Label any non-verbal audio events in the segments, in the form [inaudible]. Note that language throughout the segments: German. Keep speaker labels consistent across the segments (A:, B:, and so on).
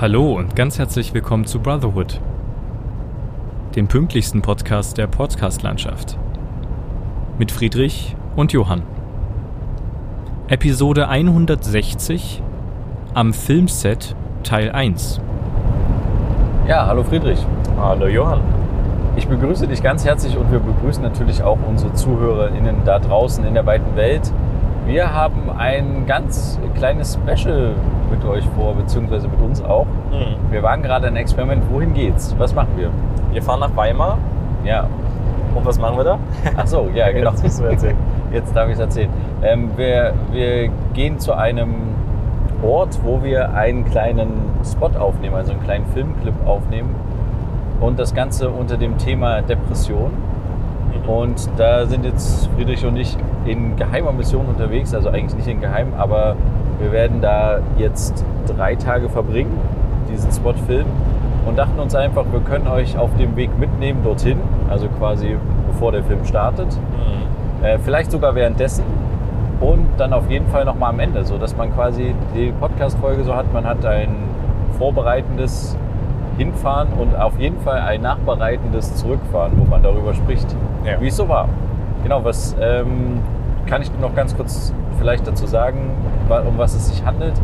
A: Hallo und ganz herzlich willkommen zu Brotherhood, dem pünktlichsten Podcast der Podcast-Landschaft. Mit Friedrich und Johann. Episode 160 am Filmset Teil 1.
B: Ja, hallo Friedrich.
C: Hallo Johann.
B: Ich begrüße dich ganz herzlich und wir begrüßen natürlich auch unsere ZuhörerInnen da draußen in der weiten Welt. Wir haben ein ganz kleines Special mit euch vor, beziehungsweise mit uns auch.
C: Mhm.
B: Wir waren gerade ein Experiment. Wohin geht's? Was machen wir?
C: Wir fahren nach Weimar.
B: Ja.
C: Und was machen wir da?
B: Ach so, ja, [laughs] genau.
C: Jetzt musst du erzählen.
B: Jetzt darf ich es erzählen. Ähm, wir, wir gehen zu einem Ort, wo wir einen kleinen Spot aufnehmen, also einen kleinen Filmclip aufnehmen. Und das Ganze unter dem Thema Depression. Und da sind jetzt Friedrich und ich in geheimer Mission unterwegs, also eigentlich nicht in geheim, aber wir werden da jetzt drei Tage verbringen, diesen Spot filmen und dachten uns einfach, wir können euch auf dem Weg mitnehmen dorthin, also quasi bevor der Film startet,
C: Mhm.
B: äh, vielleicht sogar währenddessen und dann auf jeden Fall nochmal am Ende, so dass man quasi die Podcast-Folge so hat, man hat ein vorbereitendes Hinfahren und auf jeden Fall ein nachbereitendes Zurückfahren, wo man darüber spricht,
C: Ja.
B: wie es so war. Genau, was ähm, kann ich noch ganz kurz vielleicht dazu sagen, um was es sich handelt?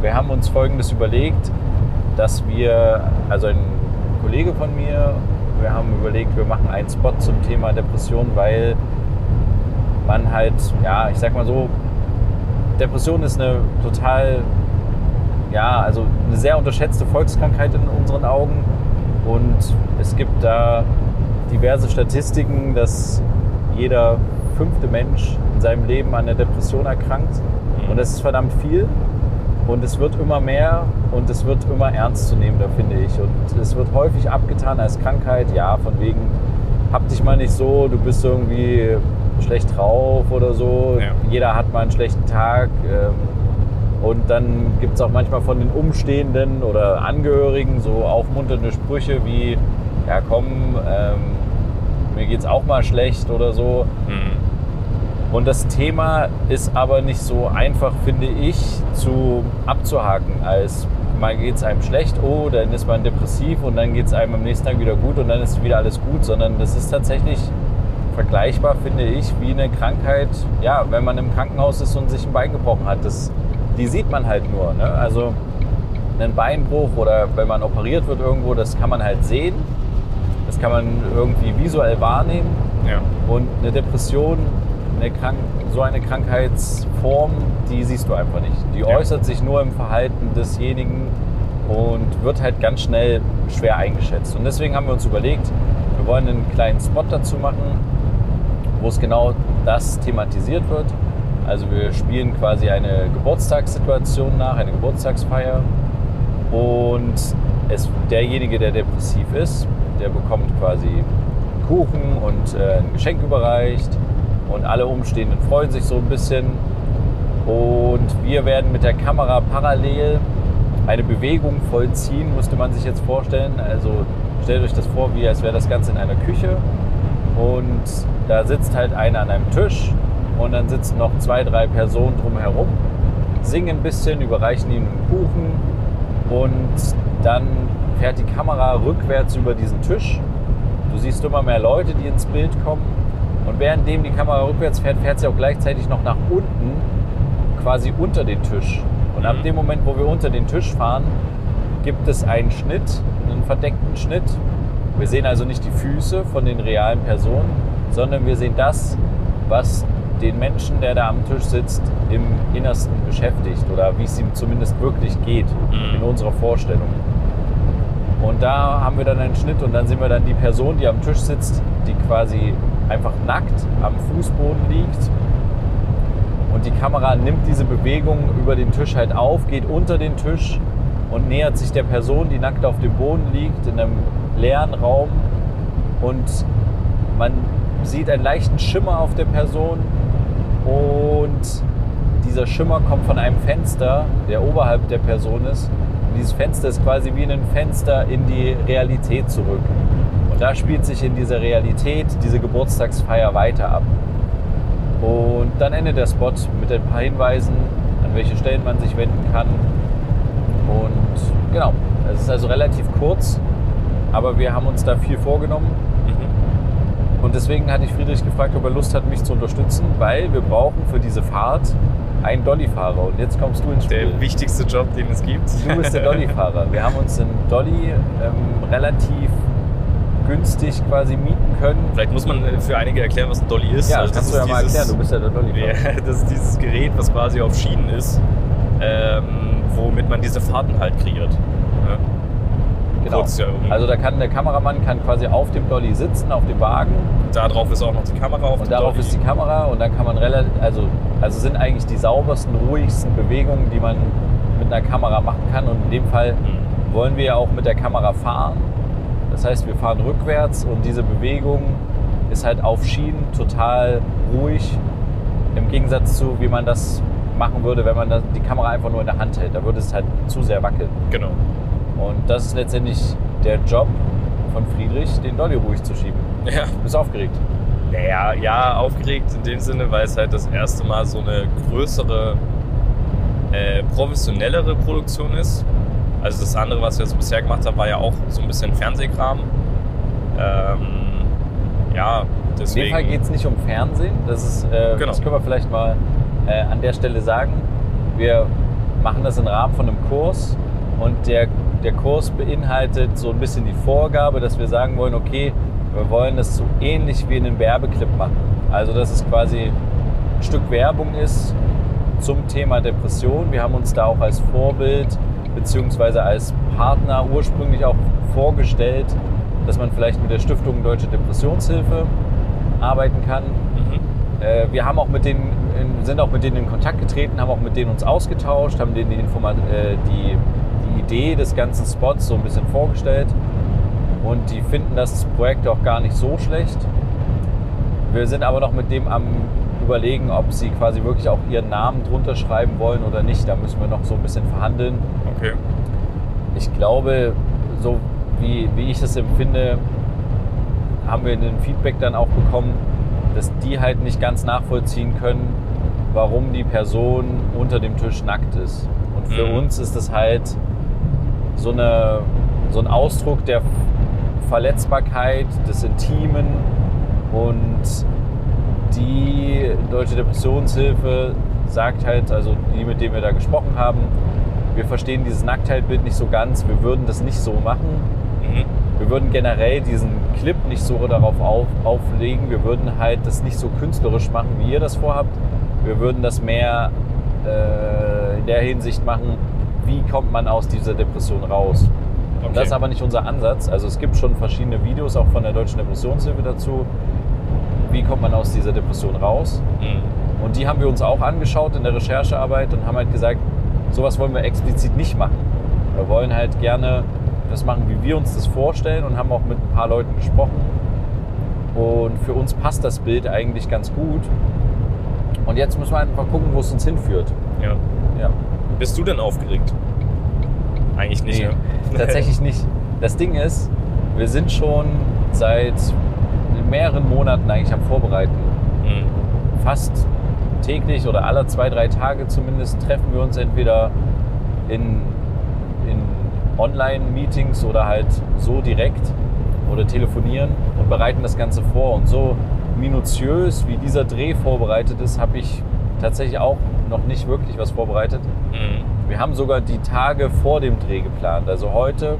B: Wir haben uns Folgendes überlegt, dass wir, also ein Kollege von mir, wir haben überlegt, wir machen einen Spot zum Thema Depression, weil man halt, ja, ich sag mal so, Depression ist eine total, ja, also eine sehr unterschätzte Volkskrankheit in unseren Augen. Und es gibt da diverse Statistiken, dass jeder fünfte Mensch seinem Leben an der Depression erkrankt. Und das ist verdammt viel. Und es wird immer mehr und es wird immer ernstzunehmender, finde ich. Und es wird häufig abgetan als Krankheit. Ja, von wegen, hab dich mal nicht so, du bist irgendwie schlecht drauf oder so.
A: Ja.
B: Jeder hat mal einen schlechten Tag. ähm, Und dann gibt es auch manchmal von den Umstehenden oder Angehörigen so aufmunternde Sprüche wie, ja komm, ähm, mir geht's auch mal schlecht oder so.
A: Mhm.
B: Und das Thema ist aber nicht so einfach, finde ich, zu abzuhaken, als mal geht es einem schlecht, oh, dann ist man depressiv und dann geht es einem am nächsten Tag wieder gut und dann ist wieder alles gut, sondern das ist tatsächlich vergleichbar, finde ich, wie eine Krankheit, ja, wenn man im Krankenhaus ist und sich ein Bein gebrochen hat. Das, die sieht man halt nur. Ne? Also einen Beinbruch oder wenn man operiert wird irgendwo, das kann man halt sehen. Das kann man irgendwie visuell wahrnehmen.
A: Ja.
B: Und eine Depression, eine Krank so eine Krankheitsform, die siehst du einfach nicht. Die
A: Ja.
B: äußert sich nur im Verhalten desjenigen und wird halt ganz schnell schwer eingeschätzt. Und deswegen haben wir uns überlegt, wir wollen einen kleinen Spot dazu machen, wo es genau das thematisiert wird. Also wir spielen quasi eine Geburtstagssituation nach, eine Geburtstagsfeier. Und es, derjenige, der depressiv ist, der bekommt quasi Kuchen und äh, ein Geschenk überreicht. Und alle Umstehenden freuen sich so ein bisschen. Und wir werden mit der Kamera parallel eine Bewegung vollziehen, müsste man sich jetzt vorstellen. Also stellt euch das vor, wie als wäre das Ganze in einer Küche. Und da sitzt halt einer an einem Tisch und dann sitzen noch zwei, drei Personen drumherum, singen ein bisschen, überreichen ihm einen Kuchen und dann fährt die Kamera rückwärts über diesen Tisch. Du siehst immer mehr Leute, die ins Bild kommen und währenddem die Kamera rückwärts fährt, fährt sie auch gleichzeitig noch nach unten, quasi unter den Tisch. Und ab
A: Mhm.
B: dem Moment, wo wir unter den Tisch fahren, gibt es einen Schnitt, einen verdeckten Schnitt. Wir sehen also nicht die Füße von den realen Personen, sondern wir sehen das, was den Menschen, der da am Tisch sitzt, im Innersten beschäftigt oder wie es ihm zumindest wirklich geht
A: Mhm.
B: in unserer Vorstellung. Und da haben wir dann einen Schnitt und dann sehen wir dann die Person, die am Tisch sitzt, die quasi einfach nackt am Fußboden liegt. Und die Kamera nimmt diese Bewegung über den Tisch halt auf, geht unter den Tisch und nähert sich der Person, die nackt auf dem Boden liegt, in einem leeren Raum. Und man sieht einen leichten Schimmer auf der Person und dieser Schimmer kommt von einem Fenster, der oberhalb der Person ist. Und dieses Fenster ist quasi wie ein Fenster in die Realität zurück. Und da spielt sich in dieser Realität diese Geburtstagsfeier weiter ab. Und dann endet der Spot mit ein paar Hinweisen, an welche Stellen man sich wenden kann. Und genau, Es ist also relativ kurz, aber wir haben uns da viel vorgenommen.
C: Mhm.
B: Und deswegen hatte ich Friedrich gefragt, ob er Lust hat, mich zu unterstützen, weil wir brauchen für diese Fahrt einen Dolly-Fahrer. Und jetzt kommst du ins Spiel.
C: Der wichtigste Job, den es gibt.
B: Du bist der Dolly-Fahrer. Wir haben uns einen Dolly ähm, relativ günstig quasi mieten können.
C: Vielleicht muss man äh, für einige erklären, was ein Dolly ist.
B: Ja,
C: Also
B: das kannst du ja mal erklären. Du bist ja der Dolly-Fahrer.
C: Ja, [laughs] das ist dieses Gerät, was quasi auf Schienen ist, ähm, womit man diese Fahrten halt kreiert. Ja.
B: Genau.
C: Kurz, ja,
B: Also da kann der Kameramann kann quasi auf dem Dolly sitzen, auf dem Wagen
C: Da drauf ist auch noch die Kamera auf
B: und darauf
C: Dolly.
B: ist die Kamera und dann kann man relativ, also, also sind eigentlich die saubersten, ruhigsten Bewegungen, die man mit einer Kamera machen kann und in dem Fall
C: Mhm.
B: wollen wir ja auch mit der Kamera fahren. Das heißt, wir fahren rückwärts und diese Bewegung ist halt auf Schienen total ruhig im Gegensatz zu, wie man das machen würde, wenn man die Kamera einfach nur in der Hand hält. Da würde es halt zu sehr wackeln.
C: Genau.
B: Und das ist letztendlich der Job von Friedrich, den Dolly ruhig zu schieben.
C: Ja.
B: Du bist aufgeregt.
C: Naja, ja, aufgeregt in dem Sinne, weil es halt das erste Mal so eine größere, äh, professionellere Produktion ist. Also das andere, was wir so bisher gemacht haben, war ja auch so ein bisschen Fernsehkram. Ähm, ja,
B: In
C: deswegen.
B: dem Fall geht es nicht um Fernsehen. Das, ist, äh,
C: Genau.
B: das können wir vielleicht mal äh, an der Stelle sagen. Wir machen das im Rahmen von einem Kurs und der, der Kurs beinhaltet so ein bisschen die Vorgabe, dass wir sagen wollen, okay, wir wollen das so ähnlich wie in einem Werbeclip machen. Also dass es quasi ein Stück Werbung ist zum Thema Depression. Wir haben uns da auch als Vorbild beziehungsweise als Partner ursprünglich auch vorgestellt, dass man vielleicht mit der Stiftung Deutsche Depressionshilfe arbeiten kann.
C: Mhm.
B: Äh, wir haben auch mit denen, in, sind auch mit denen in Kontakt getreten, haben auch mit denen uns ausgetauscht, haben denen die, Informa äh, die, die Idee des ganzen Spots so ein bisschen vorgestellt. Und die finden das Projekt auch gar nicht so schlecht. Wir sind aber noch mit dem am überlegen, ob sie quasi wirklich auch ihren Namen drunter schreiben wollen oder nicht. Da müssen wir noch so ein bisschen verhandeln.
C: Okay.
B: Ich glaube, so wie, wie ich das empfinde, haben wir ein Feedback dann auch bekommen, dass die halt nicht ganz nachvollziehen können, warum die Person unter dem Tisch nackt ist. Und für
C: Mhm.
B: uns ist das halt so, eine, so ein Ausdruck der Verletzbarkeit, des Intimen und die Deutsche Depressionshilfe sagt halt, also die, mit denen wir da gesprochen haben, wir verstehen dieses Nacktheitbild nicht so ganz, wir würden das nicht so machen.
C: Mhm.
B: Wir würden generell diesen Clip nicht so darauf auf, auflegen. Wir würden halt das nicht so künstlerisch machen, wie ihr das vorhabt. Wir würden das mehr äh, in der Hinsicht machen, wie kommt man aus dieser Depression raus. Und
C: Okay.
B: das ist aber nicht unser Ansatz. Also es gibt schon verschiedene Videos auch von der Deutschen Depressionshilfe dazu. Wie kommt man aus dieser Depression raus?
C: Mhm.
B: Und die haben wir uns auch angeschaut in der Recherchearbeit und haben halt gesagt, sowas wollen wir explizit nicht machen. Wir wollen halt gerne das machen, wie wir uns das vorstellen und haben auch mit ein paar Leuten gesprochen. Und für uns passt das Bild eigentlich ganz gut. Und jetzt müssen wir einfach gucken, wo es uns hinführt.
C: Ja.
B: Ja.
C: Bist du denn aufgeregt? Eigentlich nicht.
B: Nee,
C: ne?
B: tatsächlich nicht. Das Ding ist, wir sind schon seit mehreren Monaten eigentlich am Vorbereiten.
C: Mhm.
B: fast täglich oder alle zwei, drei Tage zumindest treffen wir uns entweder in, in Online-Meetings oder halt so direkt oder telefonieren und bereiten das Ganze vor. Und so minutiös wie dieser Dreh vorbereitet ist, habe ich tatsächlich auch noch nicht wirklich was vorbereitet.
C: Mhm.
B: Wir haben sogar die Tage vor dem Dreh geplant. Also heute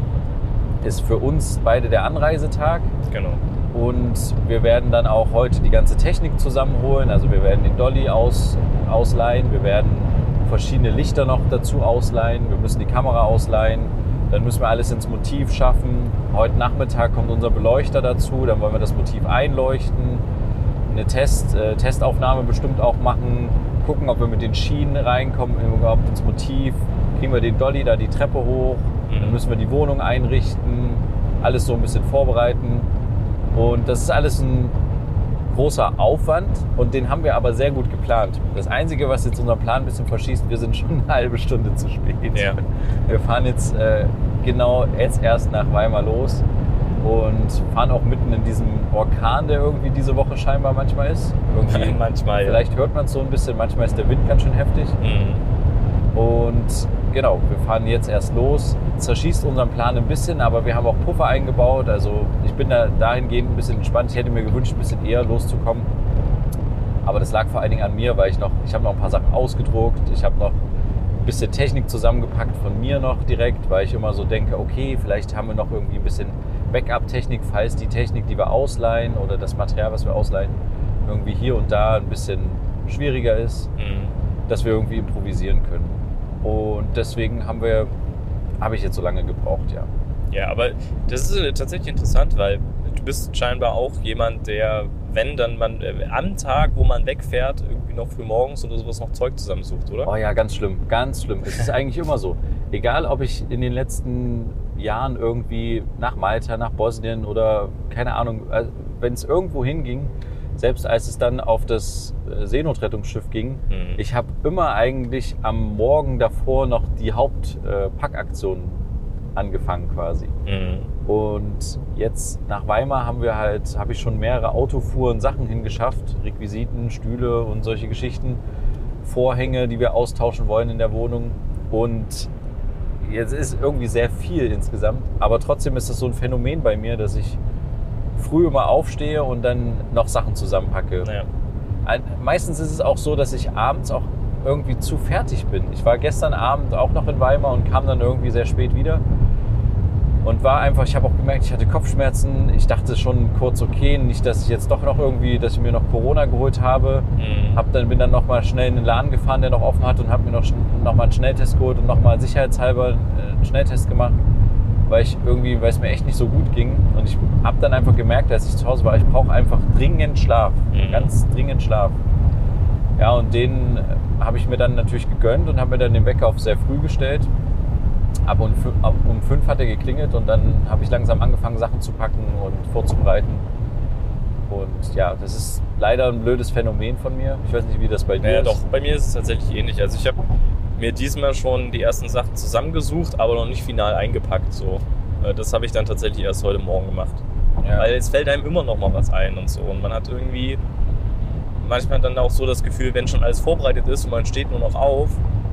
B: ist für uns beide der Anreisetag.
C: Genau.
B: Und wir werden dann auch heute die ganze Technik zusammenholen. Also wir werden den Dolly aus, ausleihen, wir werden verschiedene Lichter noch dazu ausleihen, wir müssen die Kamera ausleihen, dann müssen wir alles ins Motiv schaffen. Heute Nachmittag kommt unser Beleuchter dazu, dann wollen wir das Motiv einleuchten, eine Test, äh, Testaufnahme bestimmt auch machen, gucken, ob wir mit den Schienen reinkommen, überhaupt ins Motiv, kriegen wir den Dolly da die Treppe hoch, dann
C: Mhm.
B: müssen wir die Wohnung einrichten, alles so ein bisschen vorbereiten. Und das ist alles ein großer Aufwand und den haben wir aber sehr gut geplant. Das Einzige, was jetzt unseren Plan ein bisschen verschießt, wir sind schon eine halbe Stunde zu spät.
C: Ja.
B: Wir fahren jetzt äh, genau jetzt erst nach Weimar los und fahren auch mitten in diesem Orkan, der irgendwie diese Woche scheinbar manchmal ist. Irgendwie,
C: Manchmal. ja.
B: vielleicht hört man es so ein bisschen, manchmal ist der Wind ganz schön heftig.
C: Mhm.
B: Und genau, wir fahren jetzt erst los. Zerschießt unseren Plan ein bisschen, aber wir haben auch Puffer eingebaut. Also ich bin da dahingehend ein bisschen entspannt. Ich hätte mir gewünscht, ein bisschen eher loszukommen. Aber das lag vor allen Dingen an mir, weil ich noch, ich habe noch ein paar Sachen ausgedruckt. Ich habe noch ein bisschen Technik zusammengepackt von mir noch direkt, weil ich immer so denke, okay, vielleicht haben wir noch irgendwie ein bisschen Backup-Technik, falls die Technik, die wir ausleihen oder das Material, was wir ausleihen, irgendwie hier und da ein bisschen schwieriger ist,
C: Mhm.
B: dass wir irgendwie improvisieren können. Und deswegen haben wir, habe ich jetzt so lange gebraucht, ja.
C: Ja, aber das ist äh, tatsächlich interessant, weil du bist scheinbar auch jemand, der, wenn dann man äh, am Tag, wo man wegfährt, irgendwie noch früh morgens oder sowas noch Zeug zusammensucht, oder?
B: Oh ja, ganz schlimm, ganz schlimm. Es ist eigentlich immer so. Egal, ob ich in den letzten Jahren irgendwie nach Malta, nach Bosnien oder keine Ahnung, wenn es irgendwo hinging, selbst als es dann auf das äh, Seenotrettungsschiff ging,
C: Mhm.
B: ich habe immer eigentlich am Morgen davor noch die Hauptpackaktion angefangen quasi.
C: Mhm.
B: Und jetzt nach Weimar haben wir halt, habe ich schon mehrere Autofuhren Sachen hingeschafft, Requisiten, Stühle und solche Geschichten, Vorhänge, die wir austauschen wollen in der Wohnung. Und jetzt ist irgendwie sehr viel insgesamt, aber trotzdem ist das so ein Phänomen bei mir, dass ich früh immer aufstehe und dann noch Sachen zusammenpacke. Ein- Meistens ist es auch so, dass ich abends auch irgendwie zu fertig bin. Ich war gestern Abend auch noch in Weimar und kam dann irgendwie sehr spät wieder. Und war einfach, ich habe auch gemerkt, ich hatte Kopfschmerzen. Ich dachte schon kurz, okay, nicht, dass ich jetzt doch noch irgendwie, dass ich mir noch Corona geholt habe.
C: Mhm.
B: Hab dann, bin dann nochmal schnell in den Laden gefahren, der noch offen hat und habe mir noch, schn- noch mal einen Schnelltest geholt und nochmal sicherheitshalber äh, einen Schnelltest gemacht, weil ich irgendwie, weil es mir echt nicht so gut ging. Und ich habe dann einfach gemerkt, als ich zu Hause war, ich brauche einfach dringend Schlaf,
C: Mhm.
B: ganz dringend Schlaf. Ja, und den äh, habe ich mir dann natürlich gegönnt und habe mir dann den Wecker auf sehr früh gestellt. Ab um fünf hat er geklingelt und dann habe ich langsam angefangen, Sachen zu packen und vorzubereiten. Und ja, das ist leider ein blödes Phänomen von mir. Ich weiß nicht, wie das bei dir
C: Naja,
B: ist.
C: doch, bei mir ist es tatsächlich ähnlich. Also ich habe mir diesmal schon die ersten Sachen zusammengesucht, aber noch nicht final eingepackt. So. Äh, Das habe ich dann tatsächlich erst heute Morgen gemacht.
B: Ja.
C: Weil es fällt einem immer noch mal was ein und so. Und man hat irgendwie manchmal dann auch so das Gefühl, wenn schon alles vorbereitet ist und man steht nur noch auf,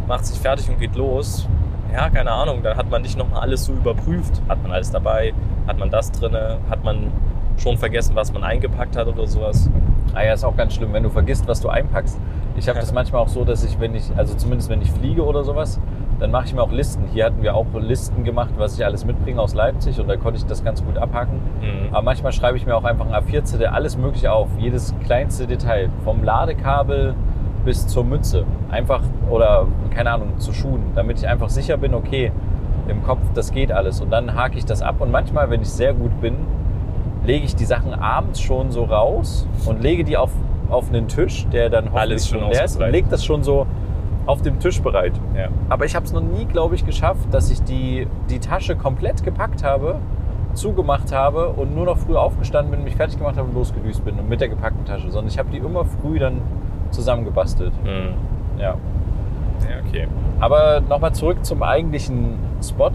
C: macht sich fertig und geht los. Ja, keine Ahnung, dann hat man nicht noch mal alles so überprüft. Hat man alles dabei? Hat man das drinne? Hat man schon vergessen, was man eingepackt hat oder sowas?
B: Ah ja, ist auch ganz schlimm, wenn du vergisst, was du einpackst. Ich habe das manchmal auch so, dass ich, wenn ich, also zumindest wenn ich fliege oder sowas, dann mache ich mir auch Listen. Hier hatten wir auch Listen gemacht, was ich alles mitbringe aus Leipzig und da konnte ich das ganz gut abhaken.
C: Mhm.
B: Aber manchmal schreibe ich mir auch einfach ein A4-Zettel, alles Mögliche auf, jedes kleinste Detail, vom Ladekabel bis zur Mütze. Einfach, oder keine Ahnung, zu Schuhen, damit ich einfach sicher bin, okay, im Kopf, das geht alles. Und dann hake ich das ab und manchmal, wenn ich sehr gut bin, lege ich die Sachen abends schon so raus und lege die auf, auf einen Tisch, der dann hoffentlich
C: Alles schon
B: leer ist und lege das schon so auf dem Tisch bereit.
C: Ja.
B: Aber ich habe es noch nie, glaube ich, geschafft, dass ich die, die Tasche komplett gepackt habe, zugemacht habe und nur noch früh aufgestanden bin, mich fertig gemacht habe und losgedüst bin und mit der gepackten Tasche, sondern ich habe die immer früh dann zusammengebastelt.
C: Mhm.
B: Ja.
C: Ja, okay.
B: Aber nochmal zurück zum eigentlichen Spot.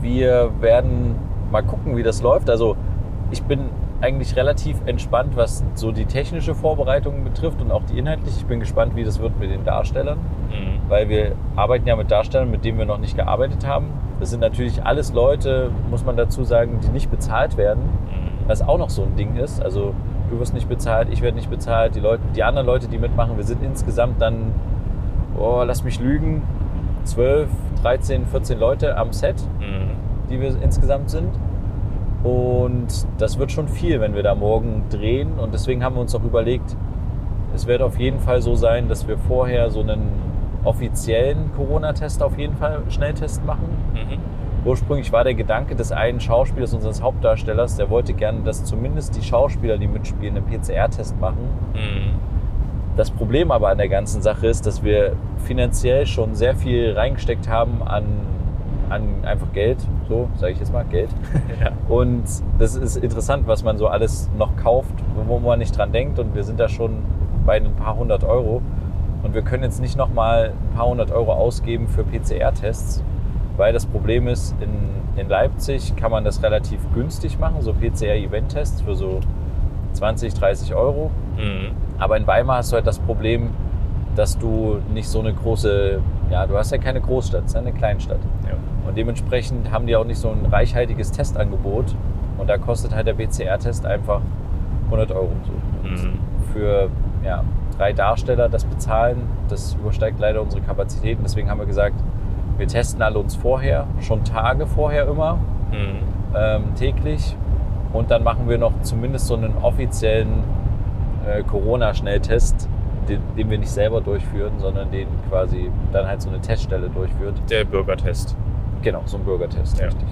B: Wir werden mal gucken, wie das läuft. Also ich bin eigentlich relativ entspannt, was so die technische Vorbereitung betrifft und auch die inhaltliche. Ich bin gespannt, wie das wird mit den Darstellern,
C: Mhm.
B: weil wir arbeiten ja mit Darstellern, mit denen wir noch nicht gearbeitet haben. Das sind natürlich alles Leute, muss man dazu sagen, die nicht bezahlt werden,
C: Mhm.
B: was auch noch so ein Ding ist. Also du wirst nicht bezahlt, ich werde nicht bezahlt, die, Leute, die anderen Leute, die mitmachen, wir sind insgesamt dann, oh, lass mich lügen, 12, 13, 14 Leute am Set,
C: Mhm.
B: Die wir insgesamt sind. Und das wird schon viel, wenn wir da morgen drehen. Und deswegen haben wir uns auch überlegt, es wird auf jeden Fall so sein, dass wir vorher so einen offiziellen Corona-Test auf jeden Fall, Schnelltest machen.
C: Mhm.
B: Ursprünglich war der Gedanke des einen Schauspielers, unseres Hauptdarstellers, der wollte gerne, dass zumindest die Schauspieler, die mitspielen, einen PCR-Test machen.
C: Mhm.
B: Das Problem aber an der ganzen Sache ist, dass wir finanziell schon sehr viel reingesteckt haben an, an einfach Geld, so sage ich jetzt mal, Geld. [laughs]
C: Ja.
B: Und das ist interessant, was man so alles noch kauft, wo man nicht dran denkt. Und wir sind da schon bei ein paar hundert Euro. Und wir können jetzt nicht nochmal ein paar hundert Euro ausgeben für PCR-Tests, weil das Problem ist, in, in Leipzig kann man das relativ günstig machen, so PCR-Event-Tests für so 20, 30 Euro.
C: Mhm.
B: Aber in Weimar hast du halt das Problem, dass du nicht so eine große ja, du hast ja keine Großstadt, es ist eine Kleinstadt.
C: Ja.
B: Und dementsprechend haben die auch nicht so ein reichhaltiges Testangebot. Und da kostet halt der PCR-Test einfach 100 Euro.
C: Mhm.
B: Für ja, drei Darsteller das bezahlen, das übersteigt leider unsere Kapazitäten. Deswegen haben wir gesagt, wir testen alle uns vorher, schon Tage vorher immer,
C: Mhm.
B: ähm, täglich. Und dann machen wir noch zumindest so einen offiziellen äh, Corona-Schnelltest, den, den wir nicht selber durchführen, sondern den quasi dann halt so eine Teststelle durchführt.
C: Der Bürgertest.
B: Genau, so ein Bürgertest,
C: Ja.
B: richtig.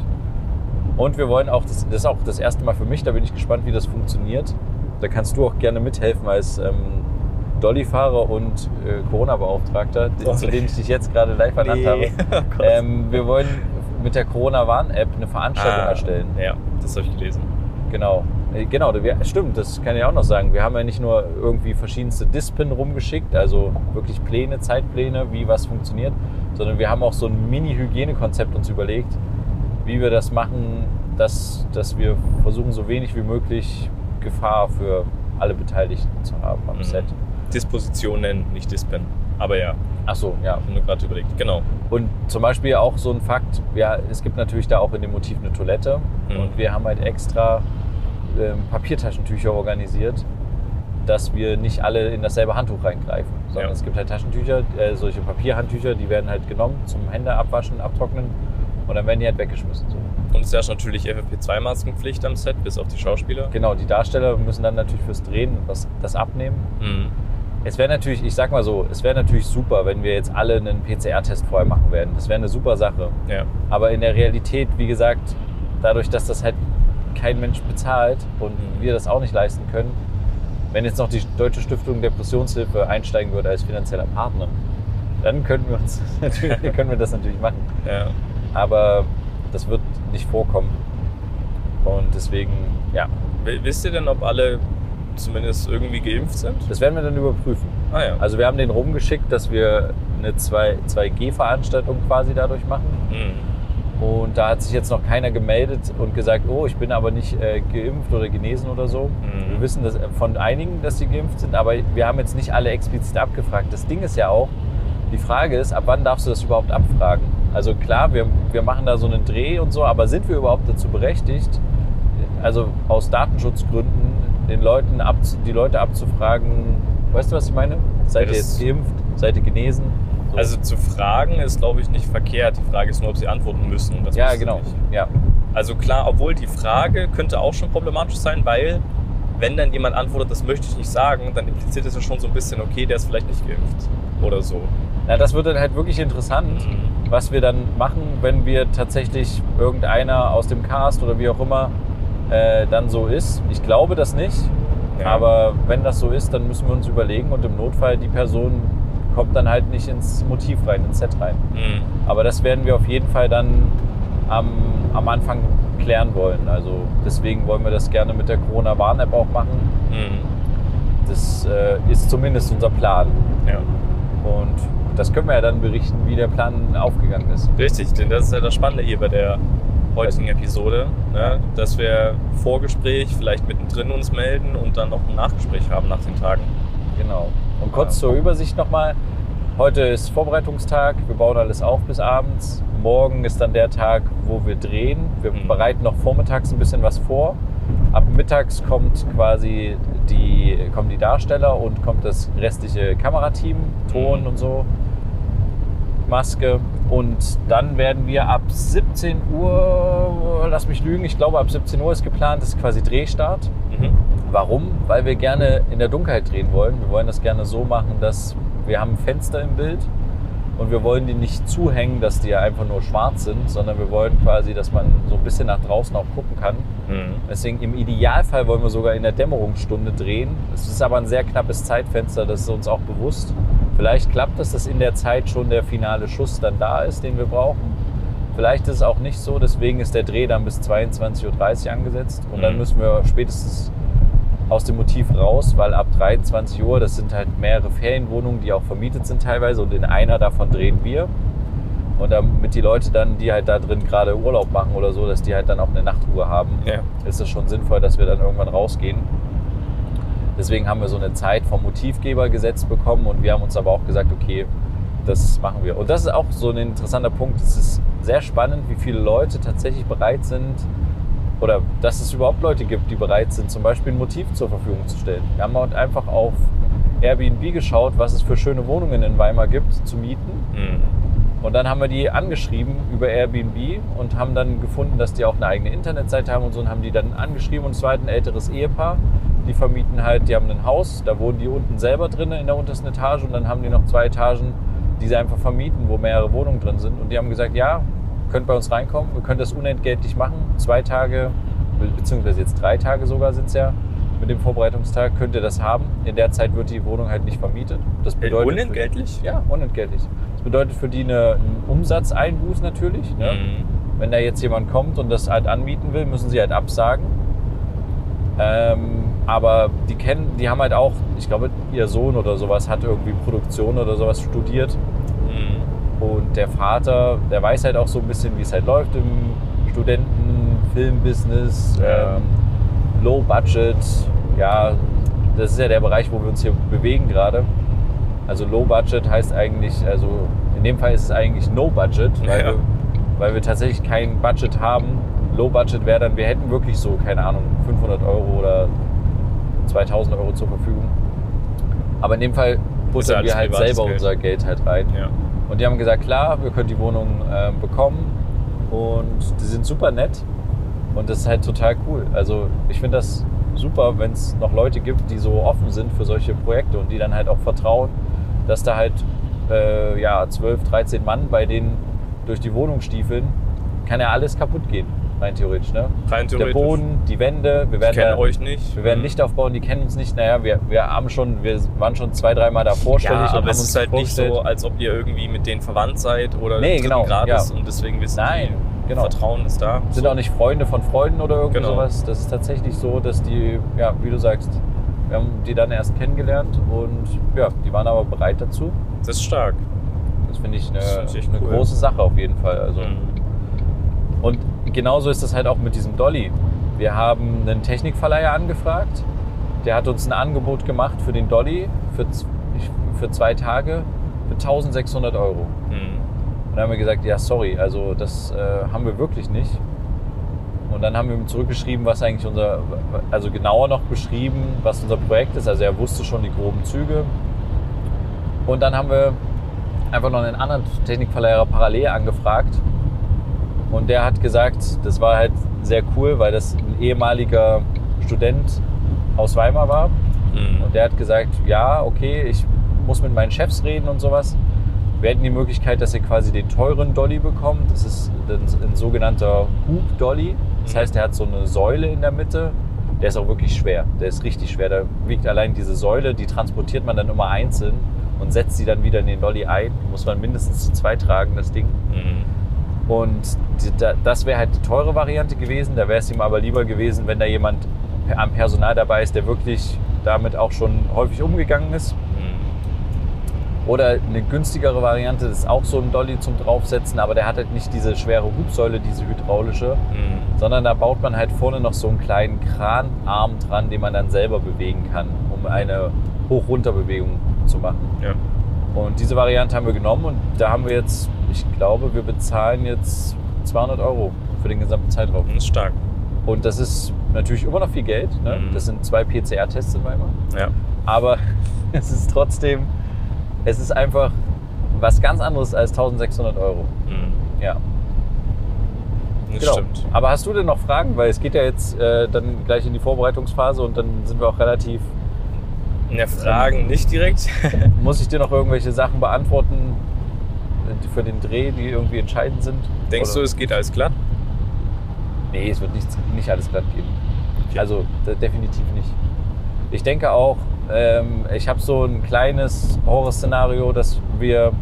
B: Und wir wollen auch, das, das ist auch das erste Mal für mich, da bin ich gespannt, wie das funktioniert. Da kannst du auch gerne mithelfen als ähm, Dolly-Fahrer und äh, Corona-Beauftragter,
C: Oh,
B: zu
C: nee.
B: dem ich dich jetzt gerade live ernannt habe. [laughs]
C: Oh.
B: Ähm, wir wollen mit der Corona-Warn-App eine Veranstaltung
C: Ah,
B: erstellen.
C: Ja, das habe ich gelesen.
B: Genau. Äh, Genau, stimmt, das kann ich auch noch sagen. Wir haben ja nicht nur irgendwie verschiedenste Dispen rumgeschickt, also wirklich Pläne, Zeitpläne, wie was funktioniert, sondern wir haben auch so ein Mini-Hygienekonzept uns überlegt, wie wir das machen, dass, dass wir versuchen, so wenig wie möglich Gefahr für alle Beteiligten zu haben am
C: Mhm.
B: Set.
C: Dispositionen, nicht Dispen. Aber ja,
B: Ach so, ja.
C: haben wir gerade überlegt. Genau.
B: Und zum Beispiel auch so ein Fakt, ja, es gibt natürlich da auch in dem Motiv eine Toilette
C: Mhm.
B: und wir haben halt extra ähm, Papiertaschentücher organisiert, dass wir nicht alle in dasselbe Handtuch reingreifen, sondern
C: Ja.
B: es gibt halt Taschentücher, äh, solche Papierhandtücher, die werden halt genommen zum Hände abwaschen, abtrocknen und dann werden die halt weggeschmissen. So.
C: Und es herrscht natürlich FFP2-Maskenpflicht am Set, bis auf die Schauspieler.
B: Genau, die Darsteller müssen dann natürlich fürs Drehen was, das abnehmen.
C: Mhm.
B: Es wäre natürlich, ich sag mal so, es wäre natürlich super, wenn wir jetzt alle einen PCR-Test vorher machen werden. Das wäre eine super Sache.
C: Ja.
B: Aber in der Realität, wie gesagt, dadurch, dass das halt kein Mensch bezahlt und wir das auch nicht leisten können, wenn jetzt noch die Deutsche Stiftung Depressionshilfe einsteigen würde als finanzieller Partner, dann könnten wir uns [laughs] natürlich, können wir das natürlich machen.
C: ja.
B: Aber das wird nicht vorkommen. Und deswegen, ja,
C: Wisst ihr denn, ob alle zumindest irgendwie geimpft sind?
B: das werden wir dann überprüfen.
C: Ah ja.
B: Also wir haben den rumgeschickt, dass wir eine 2- 2G-Veranstaltung quasi dadurch machen.
C: Mhm.
B: Und da hat sich jetzt noch keiner gemeldet und gesagt, oh, ich bin aber nicht äh, geimpft oder genesen oder so.
C: Mhm.
B: Wir wissen das von einigen, dass sie geimpft sind, aber wir haben jetzt nicht alle explizit abgefragt. Das Ding ist ja auch, die Frage ist, ab wann darfst du das überhaupt abfragen? Also klar, wir, wir machen da so einen Dreh und so, aber sind wir überhaupt dazu berechtigt, also aus Datenschutzgründen den Leuten ab, die Leute abzufragen, weißt du, was ich meine? Seid
C: Ja,
B: ihr jetzt geimpft? Seid ihr genesen? So.
C: Also zu fragen ist, glaube ich, nicht verkehrt. Die Frage ist nur, ob sie antworten müssen. Das
B: ja, genau. Ja.
C: Also klar, obwohl die Frage könnte auch schon problematisch sein, weil wenn dann jemand antwortet, das möchte ich nicht sagen, dann impliziert das ja schon so ein bisschen, okay, der ist vielleicht nicht geimpft oder so.
B: Na, das wird dann halt wirklich interessant,
C: Mhm.
B: was wir dann machen, wenn wir tatsächlich irgendeiner aus dem Cast oder wie auch immer äh, dann so ist. Ich glaube das nicht,
C: Ja.
B: aber wenn das so ist, dann müssen wir uns überlegen und im Notfall die Person kommt dann halt nicht ins Motiv rein, ins Set rein.
C: Mhm.
B: Aber das werden wir auf jeden Fall dann am, am Anfang klären wollen. Also deswegen wollen wir das gerne mit der Corona-Warn-App auch machen.
C: Mhm.
B: Das äh, ist zumindest unser Plan.
C: Ja.
B: Und das können wir ja dann berichten, wie der Plan aufgegangen ist.
C: Richtig, denn das ist ja das Spannende hier bei der heutigen Episode, ne? dass wir Vorgespräch vielleicht mittendrin uns melden und dann noch ein Nachgespräch haben nach den Tagen.
B: Genau. Und kurz zur Übersicht nochmal. Heute ist Vorbereitungstag. Wir bauen alles auf bis abends. Morgen ist dann der Tag, wo wir drehen. Wir
C: Mhm.
B: bereiten noch vormittags ein bisschen was vor. Ab mittags kommt quasi die, kommen die Darsteller und kommt das restliche Kamerateam, Ton
C: Mhm.
B: und so, Maske. Und dann werden wir ab 17 Uhr, lass mich lügen, ich glaube ab 17 Uhr ist geplant, ist quasi Drehstart.
C: Mhm.
B: Warum? Weil wir gerne in der Dunkelheit drehen wollen. Wir wollen das gerne so machen, dass wir haben Fenster im Bild und wir wollen die nicht zuhängen, dass die ja einfach nur schwarz sind, sondern wir wollen quasi, dass man so ein bisschen nach draußen auch gucken kann.
C: Mhm.
B: Deswegen im Idealfall wollen wir sogar in der Dämmerungsstunde drehen. Es ist aber ein sehr knappes Zeitfenster, das ist uns auch bewusst. Vielleicht klappt es, dass in der Zeit schon der finale Schuss dann da ist, den wir brauchen. Vielleicht ist es auch nicht so, deswegen ist der Dreh dann bis 22.30 Uhr angesetzt und dann
C: Mhm.
B: müssen wir spätestens aus dem Motiv raus, weil ab 23 Uhr, das sind halt mehrere Ferienwohnungen, die auch vermietet sind teilweise und in einer davon drehen wir. Und damit die Leute dann, die halt da drin gerade Urlaub machen oder so, dass die halt dann auch eine Nachtruhe haben,
C: Ja.
B: ist es schon sinnvoll, dass wir dann irgendwann rausgehen. Deswegen haben wir so eine Zeit vom Motivgeber gesetzt bekommen und wir haben uns aber auch gesagt, okay, das machen wir. Und das ist auch so ein interessanter Punkt. Es ist sehr spannend, wie viele Leute tatsächlich bereit sind, oder dass es überhaupt Leute gibt, die bereit sind, zum Beispiel ein Motiv zur Verfügung zu stellen. Wir haben halt einfach auf Airbnb geschaut, was es für schöne Wohnungen in Weimar gibt zu mieten.
C: Mhm.
B: Und dann haben wir die angeschrieben über Airbnb und haben dann gefunden, dass die auch eine eigene Internetseite haben und so und haben die dann angeschrieben. Und es war halt ein älteres Ehepaar. Die vermieten halt, die haben ein Haus, da wohnen die unten selber drin in der untersten Etage und dann haben die noch zwei Etagen, die sie einfach vermieten, wo mehrere Wohnungen drin sind. Und die haben gesagt, ja, könnt bei uns reinkommen, wir können das unentgeltlich machen. Zwei Tage, beziehungsweise jetzt drei Tage sogar sind es ja, mit dem Vorbereitungstag könnt ihr das haben. In der Zeit wird die Wohnung halt nicht vermietet. Das bedeutet
C: Unentgeltlich?
B: Ja, unentgeltlich. Das bedeutet für die eine, einen Umsatzeinbuß natürlich. Ne?
C: Mhm.
B: Wenn da jetzt jemand kommt und das halt anmieten will, müssen sie halt absagen. Ähm, aber die kennen, die haben halt auch, ich glaube, ihr Sohn oder sowas hat irgendwie Produktion oder sowas studiert.
C: Mhm.
B: Und der Vater, der weiß halt auch so ein bisschen, wie es halt läuft im Studenten-Filmbusiness,
C: Ja.
B: ähm, Low Budget. Ja, das ist ja der Bereich, wo wir uns hier bewegen gerade. Also Low Budget heißt eigentlich, also in dem Fall ist es eigentlich No Budget, weil,
C: Ja.
B: wir, weil wir tatsächlich kein Budget haben. Low Budget wäre dann, wir hätten wirklich so, keine Ahnung, 500 Euro oder 2000 Euro zur Verfügung. Aber in dem Fall
C: alles
B: wir halt selber
C: Geld.
B: unser Geld halt rein.
C: Ja.
B: Und die haben gesagt, klar, wir können die Wohnung äh, bekommen. Und die sind super nett. Und das ist halt total cool. Also ich finde das super, wenn es noch Leute gibt, die so offen sind für solche Projekte und die dann halt auch vertrauen, dass da halt äh, ja, 12, 13 Mann bei denen durch die Wohnung stiefeln, kann ja alles kaputt gehen, rein theoretisch. Ne?
C: Rein
B: Der
C: theoretisch.
B: Boden, die Wände, wir werden
C: kenne
B: da,
C: euch nicht.
B: wir werden
C: Mhm.
B: Licht aufbauen, die kennen uns nicht. Naja, wir, wir haben schon, wir waren schon zwei, dreimal da vorstellig
C: Ja, aber es ist halt nicht so, als ob ihr irgendwie mit denen verwandt seid oder
B: Nee, genau,
C: Grades
B: ja.
C: und deswegen wissen
B: Nein,
C: die,
B: genau.
C: Vertrauen ist da.
B: sind auch nicht Freunde von Freunden oder irgendwie
C: Genau.
B: sowas. Das ist tatsächlich so, dass die, ja, wie du sagst, wir haben die dann erst kennengelernt und ja, die waren aber bereit dazu.
C: Das ist stark.
B: Das finde ich eine,
C: find ich
B: eine
C: cool.
B: große Sache auf jeden Fall. Also.
C: Mhm.
B: Und genauso ist das halt auch mit diesem Dolly. Wir haben einen Technikverleiher angefragt. Der hat uns ein Angebot gemacht für den Dolly für, für zwei Tage für 1600 Euro.
C: Mhm.
B: Und dann haben wir gesagt, ja, sorry, also das äh, haben wir wirklich nicht. Und dann haben wir ihm zurückgeschrieben, was eigentlich unser, also genauer noch beschrieben, was unser Projekt ist. Also er wusste schon die groben Züge. Und dann haben wir einfach noch einen anderen Technikverleiher parallel angefragt. Und der hat gesagt, das war halt sehr cool, weil das ein ehemaliger Student aus Weimar war.
C: Mhm.
B: Und der hat gesagt, ja, okay, ich muss mit meinen Chefs reden und sowas. Wir hätten die Möglichkeit, dass ihr quasi den teuren Dolly bekommt. Das ist ein, ein sogenannter Hub Dolly. Das
C: Mhm.
B: heißt, der hat so eine Säule in der Mitte. Der ist auch wirklich schwer. Der ist richtig schwer. Da wiegt allein diese Säule, die transportiert man dann immer einzeln und setzt sie dann wieder in den Dolly ein. Muss man mindestens zu zweit tragen, das Ding.
C: Mhm.
B: Und das wäre halt die teure Variante gewesen. Da wäre es ihm aber lieber gewesen, wenn da jemand am Personal dabei ist, der wirklich damit auch schon häufig umgegangen ist.
C: Mhm.
B: Oder eine günstigere Variante, das ist auch so ein Dolly zum Draufsetzen, aber der hat halt nicht diese schwere Hubsäule, diese hydraulische,
C: Mhm.
B: sondern da baut man halt vorne noch so einen kleinen Kranarm dran, den man dann selber bewegen kann, um eine Hoch-Runter-Bewegung zu machen.
C: Ja.
B: Und diese Variante haben wir genommen und da haben wir jetzt, ich glaube, wir bezahlen jetzt 200 Euro für den gesamten Zeitraum.
C: Das ist stark.
B: Und das ist natürlich immer noch viel Geld. Ne?
C: Mhm.
B: Das sind zwei PCR-Tests in Weimar.
C: Ja.
B: Aber [laughs] es ist trotzdem, es ist einfach was ganz anderes als 1600 Euro.
C: Mhm.
B: Ja,
C: Das
B: genau.
C: stimmt.
B: Aber hast du denn noch Fragen? Weil es geht ja jetzt äh, dann gleich in die Vorbereitungsphase und dann sind wir auch relativ.
C: Ja, Fragen nicht direkt. [laughs]
B: Muss ich dir noch irgendwelche Sachen beantworten für den Dreh, die irgendwie entscheidend sind?
C: Denkst
B: Oder-
C: du, es geht alles glatt?
B: Nee, es wird nicht, nicht alles glatt gehen.
C: Okay.
B: Also de- definitiv nicht. Ich denke auch, ähm, ich habe so ein kleines Horrorszenario, dass wir,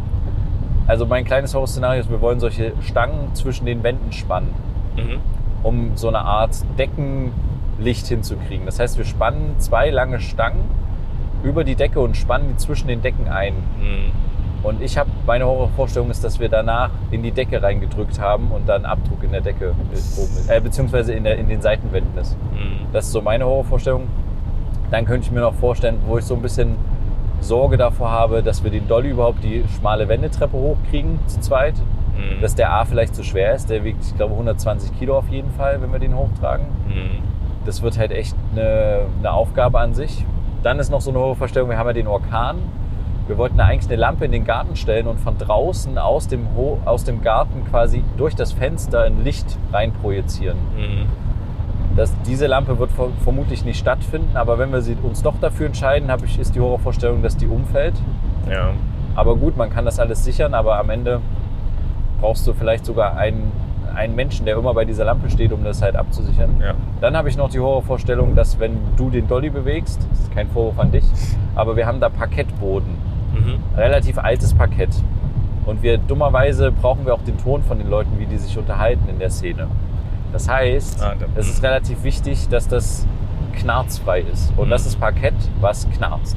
B: also mein kleines Horrorszenario ist, wir wollen solche Stangen zwischen den Wänden spannen,
C: Mhm.
B: um so eine Art Deckenlicht hinzukriegen. Das heißt, wir spannen zwei lange Stangen über die Decke und spannen die zwischen den Decken ein.
C: Mhm.
B: Und ich habe, meine Horrorvorstellung ist, dass wir danach in die Decke reingedrückt haben und dann Abdruck in der Decke oben ist, äh, beziehungsweise in, der, in den Seitenwänden ist.
C: Mhm.
B: Das ist so meine Horrorvorstellung. Dann könnte ich mir noch vorstellen, wo ich so ein bisschen Sorge davor habe, dass wir den Dolly überhaupt die schmale Wendetreppe hochkriegen zu zweit.
C: Mhm.
B: Dass der A vielleicht zu schwer ist. Der wiegt, ich glaube, 120 Kilo auf jeden Fall, wenn wir den hochtragen.
C: Mhm.
B: Das wird halt echt eine, eine Aufgabe an sich. Dann ist noch so eine hohe Verstellung, wir haben ja den Orkan. Wir wollten da eigentlich eine Lampe in den Garten stellen und von draußen aus dem, Ho aus dem Garten quasi durch das Fenster ein Licht rein projizieren.
C: Mhm.
B: Das, diese Lampe wird ver- vermutlich nicht stattfinden, aber wenn wir sie, uns doch dafür entscheiden, habe ich, ist die Horrorvorstellung, dass die umfällt.
C: Ja.
B: Aber gut, man kann das alles sichern, aber am Ende brauchst du vielleicht sogar einen, einen Menschen, der immer bei dieser Lampe steht, um das halt abzusichern.
C: Ja.
B: Dann habe ich noch die Horrorvorstellung, dass wenn du den Dolly bewegst, das ist kein Vorwurf an dich, aber wir haben da Parkettboden,
C: Mhm.
B: relativ altes Parkett. Und wir dummerweise brauchen wir auch den Ton von den Leuten, wie die sich unterhalten in der Szene. Das heißt,
C: Ah, da-
B: es ist relativ wichtig, dass das knarzfrei ist. Und
C: Mhm.
B: das ist Parkett, was knarzt.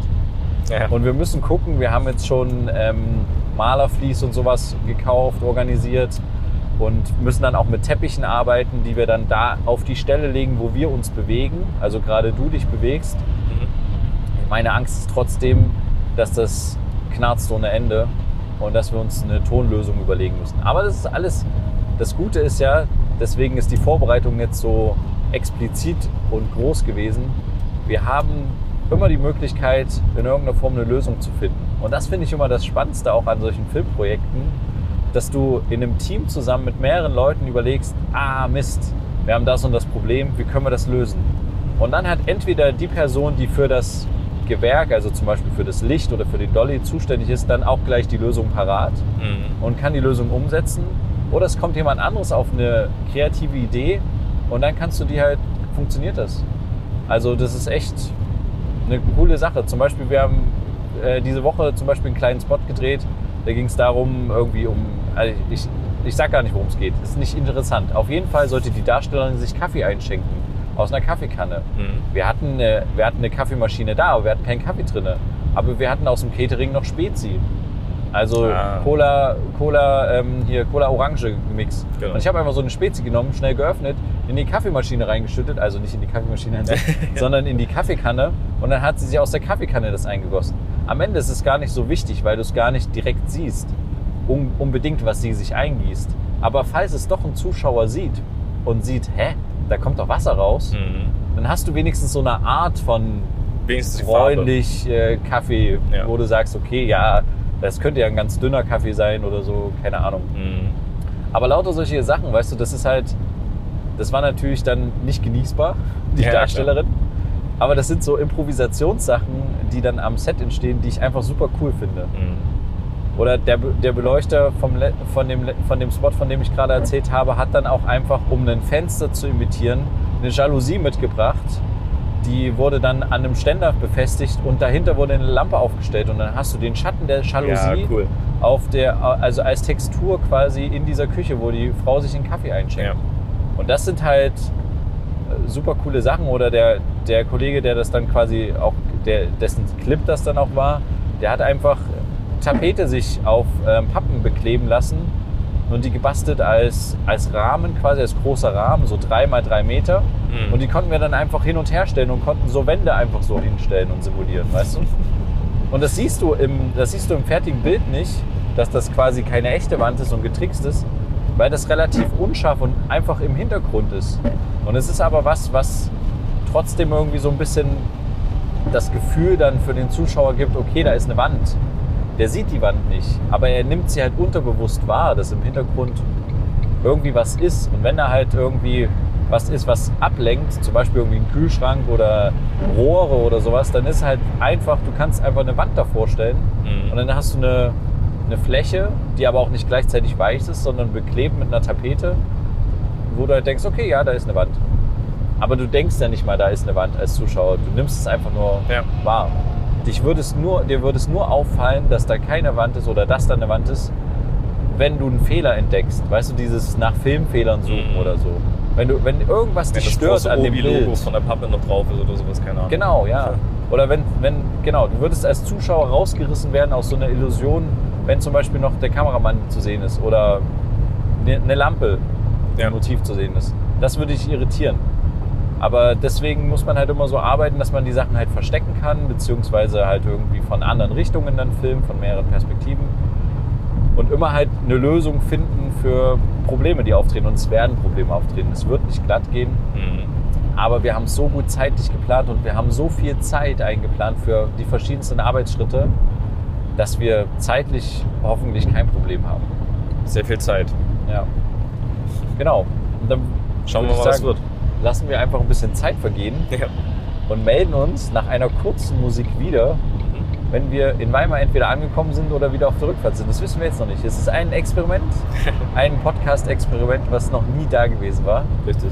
C: Ja.
B: Und wir müssen gucken, wir haben jetzt schon ähm, Malerflies und sowas gekauft, organisiert und müssen dann auch mit Teppichen arbeiten, die wir dann da auf die Stelle legen, wo wir uns bewegen. Also gerade du dich bewegst.
C: Mhm.
B: Meine Angst ist trotzdem, dass das knarzt ohne Ende und dass wir uns eine Tonlösung überlegen müssen. Aber das ist alles, das Gute ist ja, deswegen ist die Vorbereitung jetzt so explizit und groß gewesen. Wir haben immer die Möglichkeit, in irgendeiner Form eine Lösung zu finden. Und das finde ich immer das Spannendste auch an solchen Filmprojekten, dass du in einem Team zusammen mit mehreren Leuten überlegst, ah Mist, wir haben das und das Problem, wie können wir das lösen? Und dann hat entweder die Person, die für das Gewerk, also zum Beispiel für das Licht oder für den Dolly zuständig ist, dann auch gleich die Lösung parat
C: Mhm.
B: und kann die Lösung umsetzen. Oder es kommt jemand anderes auf eine kreative Idee und dann kannst du die halt, funktioniert das. Also das ist echt eine coole Sache. Zum Beispiel, wir haben äh, diese Woche zum Beispiel einen kleinen Spot gedreht. Da ging es darum, irgendwie um, also ich, ich sag gar nicht, worum es geht. Ist nicht interessant. Auf jeden Fall sollte die Darstellerin sich Kaffee einschenken aus einer Kaffeekanne.
C: Mhm.
B: Wir hatten, eine, wir hatten eine Kaffeemaschine da, aber wir hatten keinen Kaffee drin. Aber wir hatten aus dem Catering noch Spezi. Also
C: Ah.
B: Cola, Cola, ähm, hier Cola Orange Mix.
C: Genau.
B: Und ich habe einfach so eine Spezi genommen, schnell geöffnet, in die Kaffeemaschine reingeschüttet, also nicht in die Kaffeemaschine, [laughs] sondern in die Kaffeekanne. Und dann hat sie sich aus der Kaffeekanne das eingegossen. Am Ende ist es gar nicht so wichtig, weil du es gar nicht direkt siehst, un unbedingt, was sie sich eingießt. Aber falls es doch ein Zuschauer sieht und sieht, hä, da kommt doch Wasser raus,
C: Mhm.
B: dann hast du wenigstens so eine Art von
C: Wenigstens
B: freundlich äh, Kaffee,
C: Ja.
B: wo du sagst, okay, ja, das könnte ja ein ganz dünner Kaffee sein oder so, keine Ahnung.
C: Mhm.
B: Aber lauter solche Sachen, weißt du, das ist halt, das war natürlich dann nicht genießbar, die
C: Ja,
B: Darstellerin. Aber das sind so Improvisationssachen, die dann am Set entstehen, die ich einfach super cool finde.
C: Mhm.
B: Oder der, der Beleuchter vom, von, dem, von dem Spot, von dem ich gerade erzählt habe, hat dann auch einfach, um ein Fenster zu imitieren, eine Jalousie mitgebracht. Die wurde dann an einem Ständer befestigt und dahinter wurde eine Lampe aufgestellt. Und dann hast du den Schatten der
C: Ja,
B: Jalousie
C: cool.
B: auf der, also als Textur quasi in dieser Küche, wo die Frau sich den Kaffee einschenkt.
C: Ja.
B: Und das sind halt äh, super coole Sachen. Oder der, der Kollege, der das dann quasi auch, der, dessen Clip das dann auch war, der hat einfach Tapete sich auf ähm, Pappen bekleben lassen und die gebastelt als, als Rahmen, quasi als großer Rahmen, so drei mal drei Meter.
C: Mhm.
B: Und die konnten wir dann einfach hin und her stellen und konnten so Wände einfach so hinstellen und simulieren, weißt du? Und das siehst du im, das siehst du im fertigen Bild nicht, dass das quasi keine echte Wand ist und getrickst ist, weil das relativ unscharf und einfach im Hintergrund ist. Und es ist aber was, was trotzdem irgendwie so ein bisschen das Gefühl dann für den Zuschauer gibt, okay, da ist eine Wand. Der sieht die Wand nicht, aber er nimmt sie halt unterbewusst wahr, dass im Hintergrund irgendwie was ist. Und wenn da halt irgendwie was ist, was ablenkt, zum Beispiel irgendwie ein Kühlschrank oder Rohre oder sowas, dann ist halt einfach, du kannst einfach eine Wand davor stellen
C: Mhm.
B: und dann hast du eine, eine Fläche, die aber auch nicht gleichzeitig weich ist, sondern beklebt mit einer Tapete, wo du halt denkst, okay, ja, da ist eine Wand. Aber du denkst ja nicht mal, da ist eine Wand als Zuschauer. Du nimmst es einfach nur
C: Ja.
B: wahr. Dich würde es nur, dir würde es nur auffallen, dass da keine Wand ist oder dass da eine Wand ist, wenn du einen Fehler entdeckst. Weißt du, dieses nach Filmfehlern suchen
C: Mhm.
B: oder so. Wenn, du, wenn irgendwas
C: Wenn
B: dich stört an dem Bild.
C: von der Pappe noch drauf ist oder sowas, keine Ahnung.
B: Genau, ja. Oder wenn, wenn, genau, du würdest als Zuschauer rausgerissen werden aus so einer Illusion, wenn zum Beispiel noch der Kameramann zu sehen ist oder eine eine Lampe
C: Ja.
B: im Motiv zu sehen ist. Das würde dich irritieren. Aber deswegen muss man halt immer so arbeiten, dass man die Sachen halt verstecken kann, beziehungsweise halt irgendwie von anderen Richtungen dann filmen, von mehreren Perspektiven. Und immer halt eine Lösung finden für Probleme, die auftreten. Und es werden Probleme auftreten. Es wird nicht glatt gehen.
C: Mhm.
B: Aber wir haben so gut zeitlich geplant und wir haben so viel Zeit eingeplant für die verschiedensten Arbeitsschritte, dass wir zeitlich hoffentlich kein Problem haben.
C: Sehr viel Zeit.
B: Ja. Genau. Und dann
C: Schauen wir mal,
B: ich
C: was wird.
B: Lassen wir einfach ein bisschen Zeit vergehen
C: Ja.
B: und melden uns nach einer kurzen Musik wieder, wenn wir in Weimar entweder angekommen sind oder wieder auf der Rückfahrt sind. Das wissen wir jetzt noch nicht. Es ist ein Experiment, [laughs] ein Podcast-Experiment, was noch nie da gewesen war.
C: Richtig.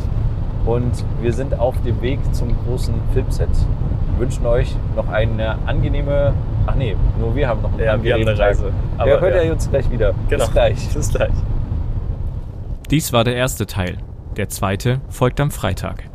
B: Und wir sind auf dem Weg zum großen Filmset. Wir wünschen euch noch eine angenehme. Ach nee, nur wir haben noch einen
C: Ja, wir haben
B: angenehmen
C: eine
B: Tag.
C: Reise.
B: Aber ja, hört ihr uns gleich wieder.
C: Genau.
B: Bis gleich.
C: Bis gleich.
A: Dies war der erste Teil. Der zweite folgt am Freitag.